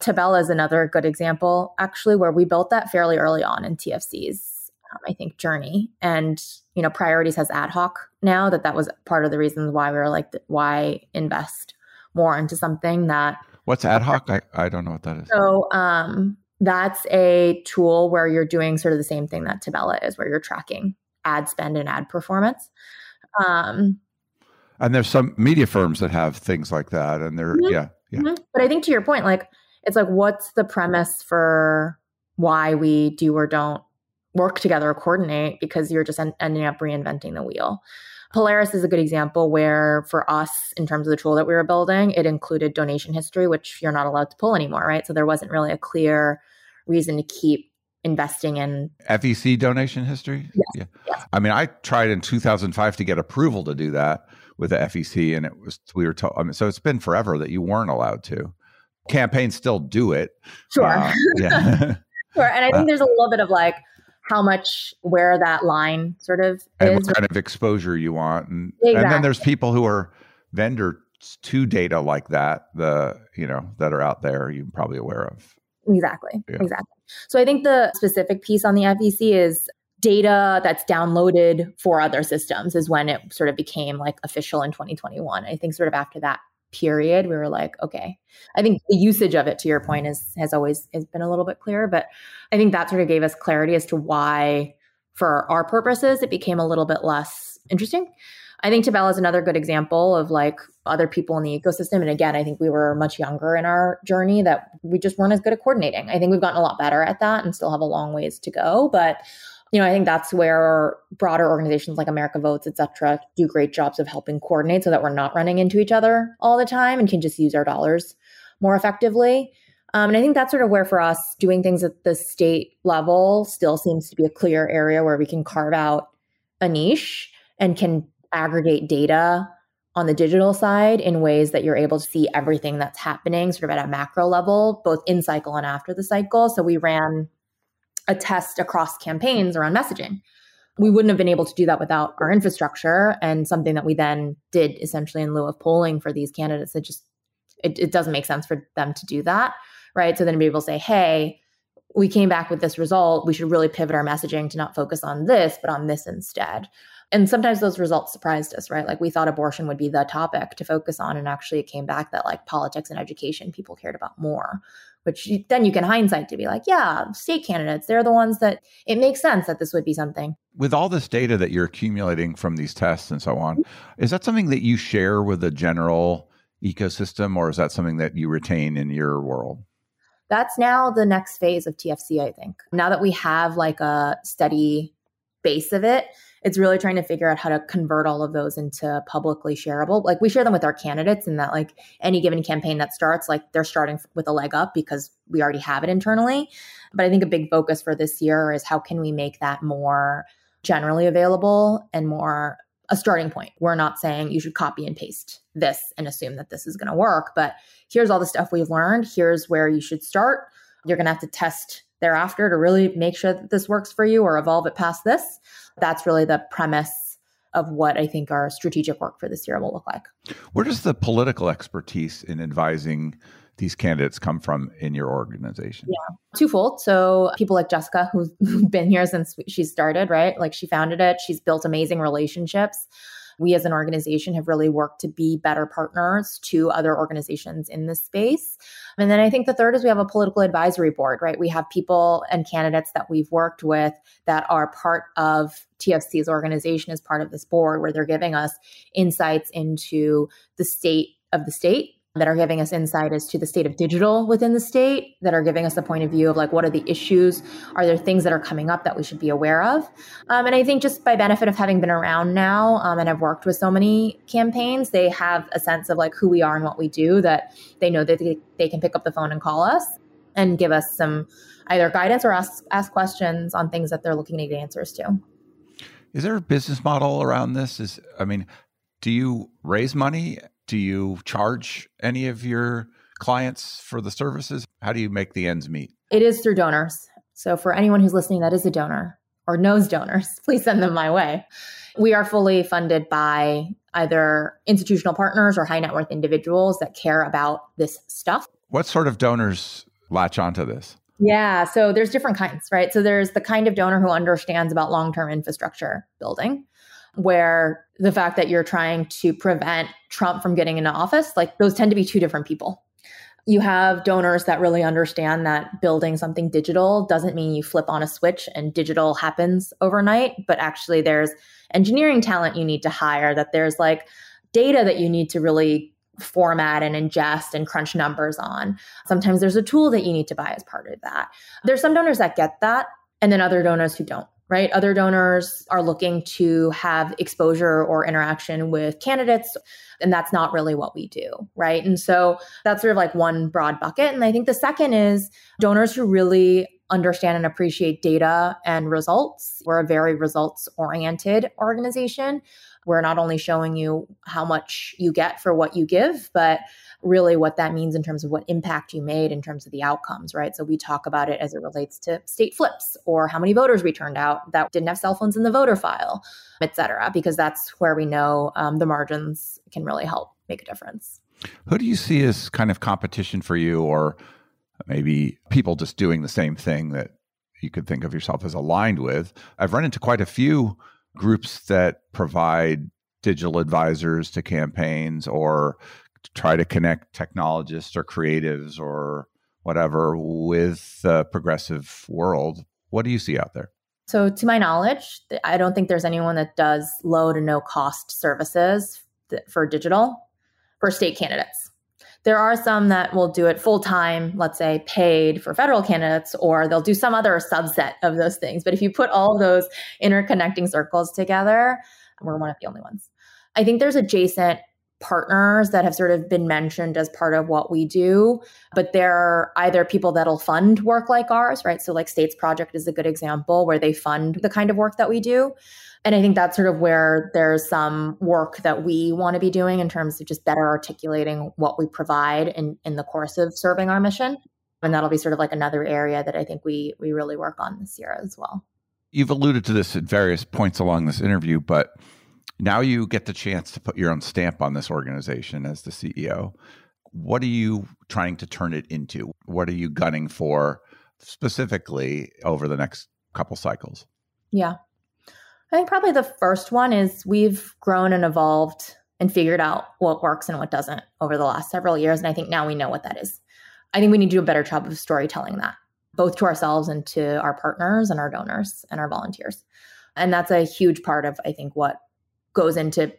Tabella is another good example, actually, where we built that fairly early on in TFC's um, I think, journey. And, you know, priorities has ad hoc now that that was part of the reasons why we were like, why invest more into something that. What's ad hoc? I, I don't know what that is. So, um, that's a tool where you're doing sort of the same thing that Tabella is, where you're tracking ad spend and ad performance. Um, and there's some media firms that have things like that, and they're mm-hmm. yeah, yeah. Mm-hmm. But I think to your point, like it's like, what's the premise for why we do or don't work together or coordinate? Because you're just en- ending up reinventing the wheel. Polaris is a good example where, for us, in terms of the tool that we were building, it included donation history, which you're not allowed to pull anymore, right? So there wasn't really a clear reason to keep investing in FEC donation history. Yes. Yeah. Yes. I mean, I tried in 2005 to get approval to do that with the FEC, and it was we were told. I mean, so it's been forever that you weren't allowed to. Campaigns still do it. Sure. Uh, yeah. [laughs] sure. And I think uh, there's a little bit of like how much where that line sort of and is. what kind of exposure you want and, exactly. and then there's people who are vendors to data like that the you know that are out there you're probably aware of exactly yeah. exactly so i think the specific piece on the fec is data that's downloaded for other systems is when it sort of became like official in 2021 i think sort of after that period we were like okay. I think the usage of it to your point is has always has been a little bit clearer but i think that sort of gave us clarity as to why for our purposes it became a little bit less interesting. I think tabela is another good example of like other people in the ecosystem and again i think we were much younger in our journey that we just weren't as good at coordinating. I think we've gotten a lot better at that and still have a long ways to go but you know, I think that's where broader organizations like America Votes, et cetera, do great jobs of helping coordinate so that we're not running into each other all the time and can just use our dollars more effectively. Um, and I think that's sort of where for us doing things at the state level still seems to be a clear area where we can carve out a niche and can aggregate data on the digital side in ways that you're able to see everything that's happening sort of at a macro level, both in cycle and after the cycle. So we ran a test across campaigns around messaging. We wouldn't have been able to do that without our infrastructure and something that we then did essentially in lieu of polling for these candidates. It just it, it doesn't make sense for them to do that, right? So then to say, hey, we came back with this result. We should really pivot our messaging to not focus on this, but on this instead. And sometimes those results surprised us, right? Like we thought abortion would be the topic to focus on. And actually, it came back that like politics and education people cared about more, which you, then you can hindsight to be like, yeah, state candidates, they're the ones that it makes sense that this would be something. With all this data that you're accumulating from these tests and so on, mm-hmm. is that something that you share with the general ecosystem or is that something that you retain in your world? That's now the next phase of TFC, I think. Now that we have like a steady base of it, it's really trying to figure out how to convert all of those into publicly shareable. Like we share them with our candidates and that like any given campaign that starts, like they're starting with a leg up because we already have it internally. But I think a big focus for this year is how can we make that more generally available and more a starting point. We're not saying you should copy and paste this and assume that this is going to work, but here's all the stuff we've learned. Here's where you should start. You're going to have to test thereafter to really make sure that this works for you or evolve it past this. That's really the premise of what I think our strategic work for this year will look like. Where does the political expertise in advising these candidates come from in your organization? Yeah, twofold. So people like Jessica, who's [laughs] been here since she started, right? Like she founded it. She's built amazing relationships we as an organization have really worked to be better partners to other organizations in this space. And then I think the third is we have a political advisory board, right? We have people and candidates that we've worked with that are part of TFC's organization as part of this board, where they're giving us insights into the state of the state that are giving us insight as to the state of digital within the state, that are giving us the point of view of like what are the issues? Are there things that are coming up that we should be aware of? Um, and I think just by benefit of having been around now um, and I've worked with so many campaigns, they have a sense of like who we are and what we do that they know that they, they can pick up the phone and call us and give us some either guidance or ask, ask questions on things that they're looking to get answers to. Is there a business model around this? Is I mean, do you raise money do you charge any of your clients for the services? How do you make the ends meet? It is through donors. So for anyone who's listening that is a donor or knows donors, [laughs] please send them my way. We are fully funded by either institutional partners or high net worth individuals that care about this stuff. What sort of donors latch onto this? Yeah. So there's different kinds, right? So there's the kind of donor who understands about long term infrastructure building, where the fact that you're trying to prevent Trump from getting into office, like those tend to be two different people. You have donors that really understand that building something digital doesn't mean you flip on a switch and digital happens overnight, but actually there's engineering talent you need to hire, that there's like data that you need to really format and ingest and crunch numbers on. Sometimes there's a tool that you need to buy as part of that. There's some donors that get that, and then other donors who don't, right? Other donors are looking to have exposure or interaction with candidates, and that's not really what we do, right? And so that's sort of like one broad bucket. And I think the second is donors who really understand and appreciate data and results. We're a very results oriented organization. We're not only showing you how much you get for what you give, but really what that means in terms of what impact you made in terms of the outcomes, right? So we talk about it as it relates to state flips or how many voters we turned out that didn't have cell phones in the voter file, et cetera, because that's where we know um, the margins can really help make a difference. Who do you see as kind of competition for you or maybe people just doing the same thing that you could think of yourself as aligned with? I've run into quite a few groups that provide digital advisors to campaigns or try to connect technologists or creatives or whatever with the progressive world. What do you see out there? So, to my knowledge, I don't think there's anyone that does low to no cost services for digital for state candidates. There are some that will do it full time, let's say paid for federal candidates, or they'll do some other subset of those things. But if you put all those interconnecting circles together, we're one of the only ones. I think there's adjacent partners that have sort of been mentioned as part of what we do, but they're either people that'll fund work like ours, right? So, like States Project is a good example where they fund the kind of work that we do. And I think that's sort of where there's some work that we want to be doing in terms of just better articulating what we provide in, in the course of serving our mission. And that'll be sort of like another area that I think we we really work on this year as well. You've alluded to this at various points along this interview, but now you get the chance to put your own stamp on this organization as the CEO. What are you trying to turn it into? What are you gunning for specifically over the next couple cycles? Yeah. I think probably the first one is we've grown and evolved and figured out what works and what doesn't over the last several years. And I think now we know what that is. I think we need to do a better job of storytelling that, both to ourselves and to our partners and our donors and our volunteers. And that's a huge part of, I think, what goes into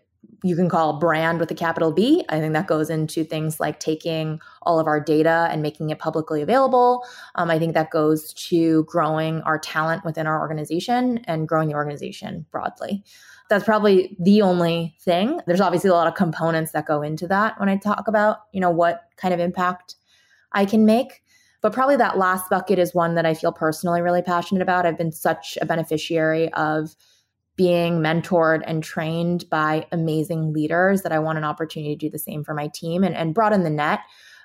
you can call brand with a capital B. I think that goes into things like taking all of our data and making it publicly available. Um, I think that goes to growing our talent within our organization and growing the organization broadly. That's probably the only thing. There's obviously a lot of components that go into that when I talk about, you know, what kind of impact I can make. But probably that last bucket is one that I feel personally really passionate about. I've been such a beneficiary of being mentored and trained by amazing leaders that I want an opportunity to do the same for my team and, and broaden the net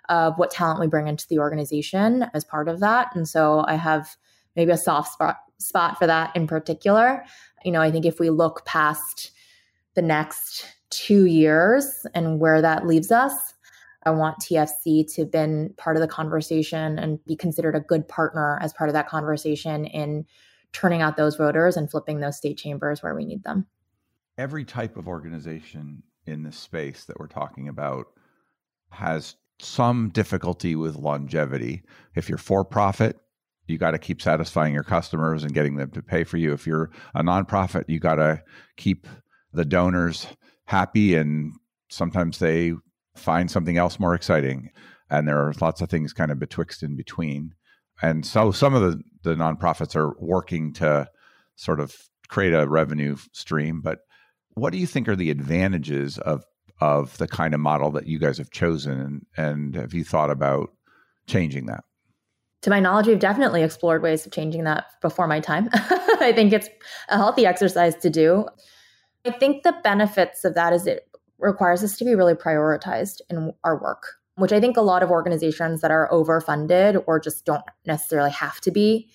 of what talent we bring into the organization as part of that. And so I have maybe a soft spot spot for that in particular. You know, I think if we look past the next two years and where that leaves us, I want TFC to have been part of the conversation and be considered a good partner as part of that conversation in turning out those voters and flipping those state chambers where we need them. Every type of organization in this space that we're talking about has some difficulty with longevity. If you're for profit, you got to keep satisfying your customers and getting them to pay for you. If you're a nonprofit, you got to keep the donors happy and sometimes they find something else more exciting. And there are lots of things kind of betwixt in between and so some of the, the nonprofits are working to sort of create a revenue stream. But what do you think are the advantages of of the kind of model that you guys have chosen, and, and have you thought about changing that? To my knowledge, we've definitely explored ways of changing that before my time. [laughs] I think it's a healthy exercise to do. I think the benefits of that is it requires us to be really prioritized in our work which I think a lot of organizations that are overfunded or just don't necessarily have to be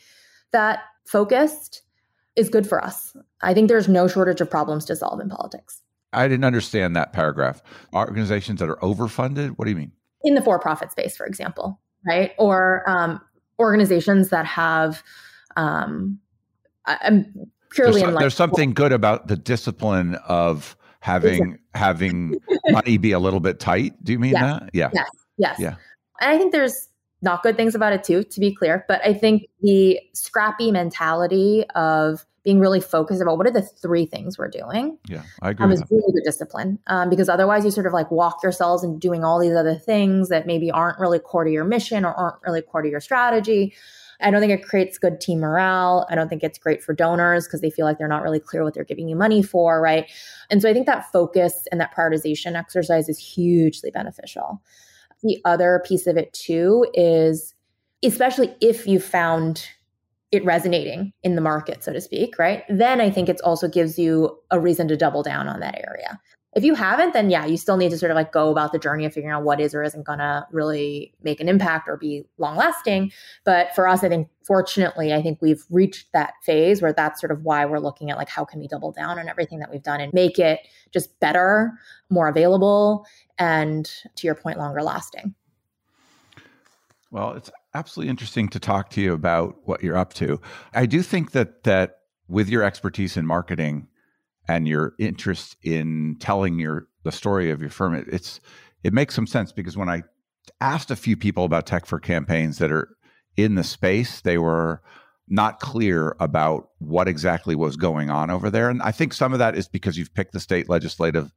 that focused is good for us. I think there's no shortage of problems to solve in politics. I didn't understand that paragraph. Organizations that are overfunded, what do you mean? In the for profit space, for example, right? Or um, organizations that have, um, I, am purely there's, there's something good about the discipline of having having money be a little bit tight. Do you mean yes. that? Yeah. Yes. Yes. Yeah. And I think there's not good things about it too, to be clear. But I think the scrappy mentality of being really focused about what are the three things we're doing. Yeah, I agree. Um, is really good discipline um, because otherwise you sort of like walk yourselves into doing all these other things that maybe aren't really core to your mission or aren't really core to your strategy. I don't think it creates good team morale. I don't think it's great for donors because they feel like they're not really clear what they're giving you money for, right? And so I think that focus and that prioritization exercise is hugely beneficial. The other piece of it too is especially if you found it resonating in the market, so to speak, right? Then I think it also gives you a reason to double down on that area. If you haven't, then yeah, you still need to sort of like go about the journey of figuring out what is or isn't going to really make an impact or be long lasting. But for us, I think fortunately, I think we've reached that phase where that's sort of why we're looking at like how can we double down on everything that we've done and make it just better, more available, and to your point, longer lasting. Well, it's absolutely interesting to talk to you about what you're up to. I do think that that with your expertise in marketing and your interest in telling your the story of your firm, it, it's it makes some sense because when I asked a few people about tech for campaigns that are in the space, they were not clear about what exactly was going on over there. And I think some of that is because you've picked the state legislative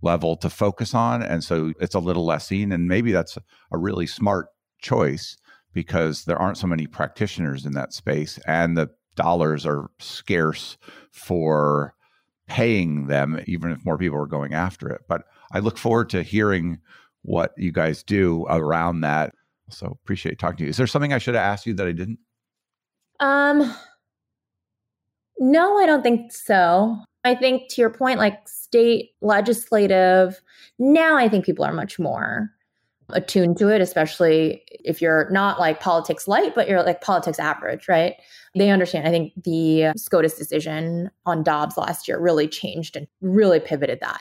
level to focus on. And so it's a little less seen. And maybe that's a really smart choice because there aren't so many practitioners in that space and the dollars are scarce for paying them, even if more people are going after it. But I look forward to hearing what you guys do around that. So appreciate talking to you. Is there something I should have asked you that I didn't? Um, no, I don't think so. I think to your point, like state legislative, now I think people are much more attuned to it, especially if you're not like politics light, but you're like politics average, right? They understand. I think the SCOTUS decision on Dobbs last year really changed and really pivoted that.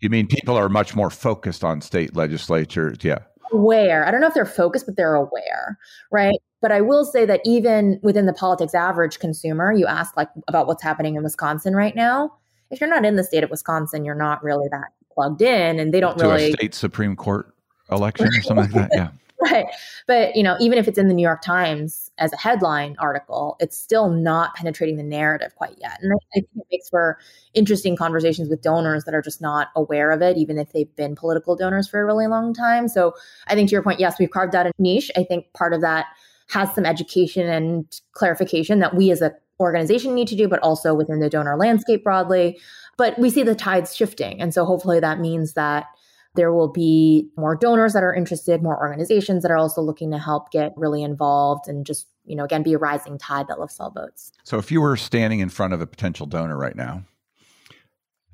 You mean people are much more focused on state legislatures? Yeah. Aware. I don't know if they're focused, but they're aware, right? But I will say that even within the politics average consumer, you ask like about what's happening in Wisconsin right now. If you're not in the state of Wisconsin, you're not really that plugged in, and they don't to really a state supreme court election or something like that. Yeah. [laughs] Right. But, you know, even if it's in the New York Times as a headline article, it's still not penetrating the narrative quite yet. And I, think it makes for interesting conversations with donors that are just not aware of it, even if they've been political donors for a really long time. So I think to your point, yes, we've carved out a niche. I think part of that has some education and clarification that we as a organization need to do, but also within the donor landscape broadly. But we see the tides shifting. And so hopefully that means that there will be more donors that are interested, more organizations that are also looking to help get really involved and just, you know, again, be a rising tide that lifts all boats. So if you were standing in front of a potential donor right now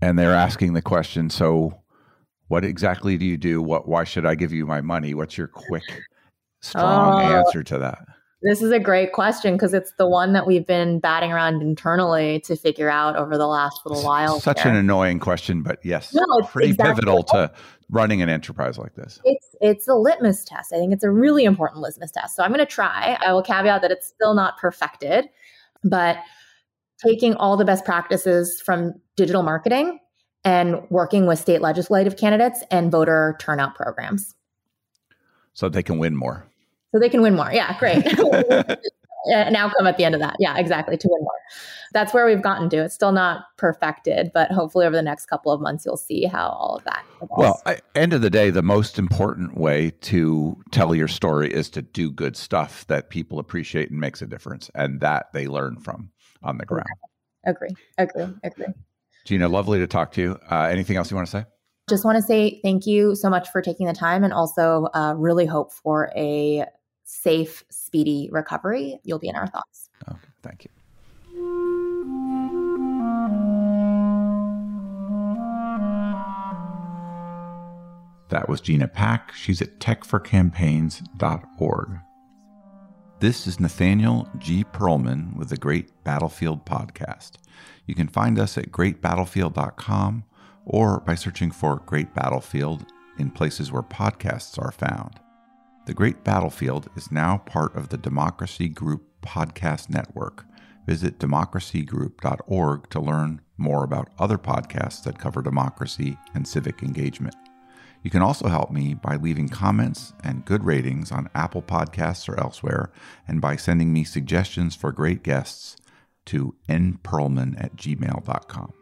and they're asking the question, so what exactly do you do? What why should I give you my money? What's your quick strong oh, answer to that? This is a great question because it's the one that we've been batting around internally to figure out over the last little while. Such here. an annoying question, but yes, no, it's pretty exactly pivotal to running an enterprise like this. It's it's a litmus test. I think it's a really important litmus test. So I'm going to try. I will caveat that it's still not perfected, but taking all the best practices from digital marketing and working with state legislative candidates and voter turnout programs. So they can win more so they can win more. Yeah, great. [laughs] [laughs] an outcome at the end of that. Yeah, exactly. To win more. That's where we've gotten to. It's still not perfected, but hopefully over the next couple of months, you'll see how all of that evolves. Well, I, end of the day, the most important way to tell your story is to do good stuff that people appreciate and makes a difference, and that they learn from on the ground. Agree. Agree. Agree. Gina, lovely to talk to you. Uh, anything else you want to say? Just want to say thank you so much for taking the time and also uh, really hope for a safe, speedy recovery, you'll be in our thoughts. Okay, thank you. That was Gina Pak. She's at techforcampaigns.org. This is Nathaniel G. Pearlman with the Great Battlefield Podcast. You can find us at greatbattlefield.com or by searching for Great Battlefield in places where podcasts are found. The Great Battlefield is now part of the Democracy Group podcast network. Visit democracygroup.org to learn more about other podcasts that cover democracy and civic engagement. You can also help me by leaving comments and good ratings on Apple Podcasts or elsewhere, and by sending me suggestions for great guests to nperlman at gmail.com.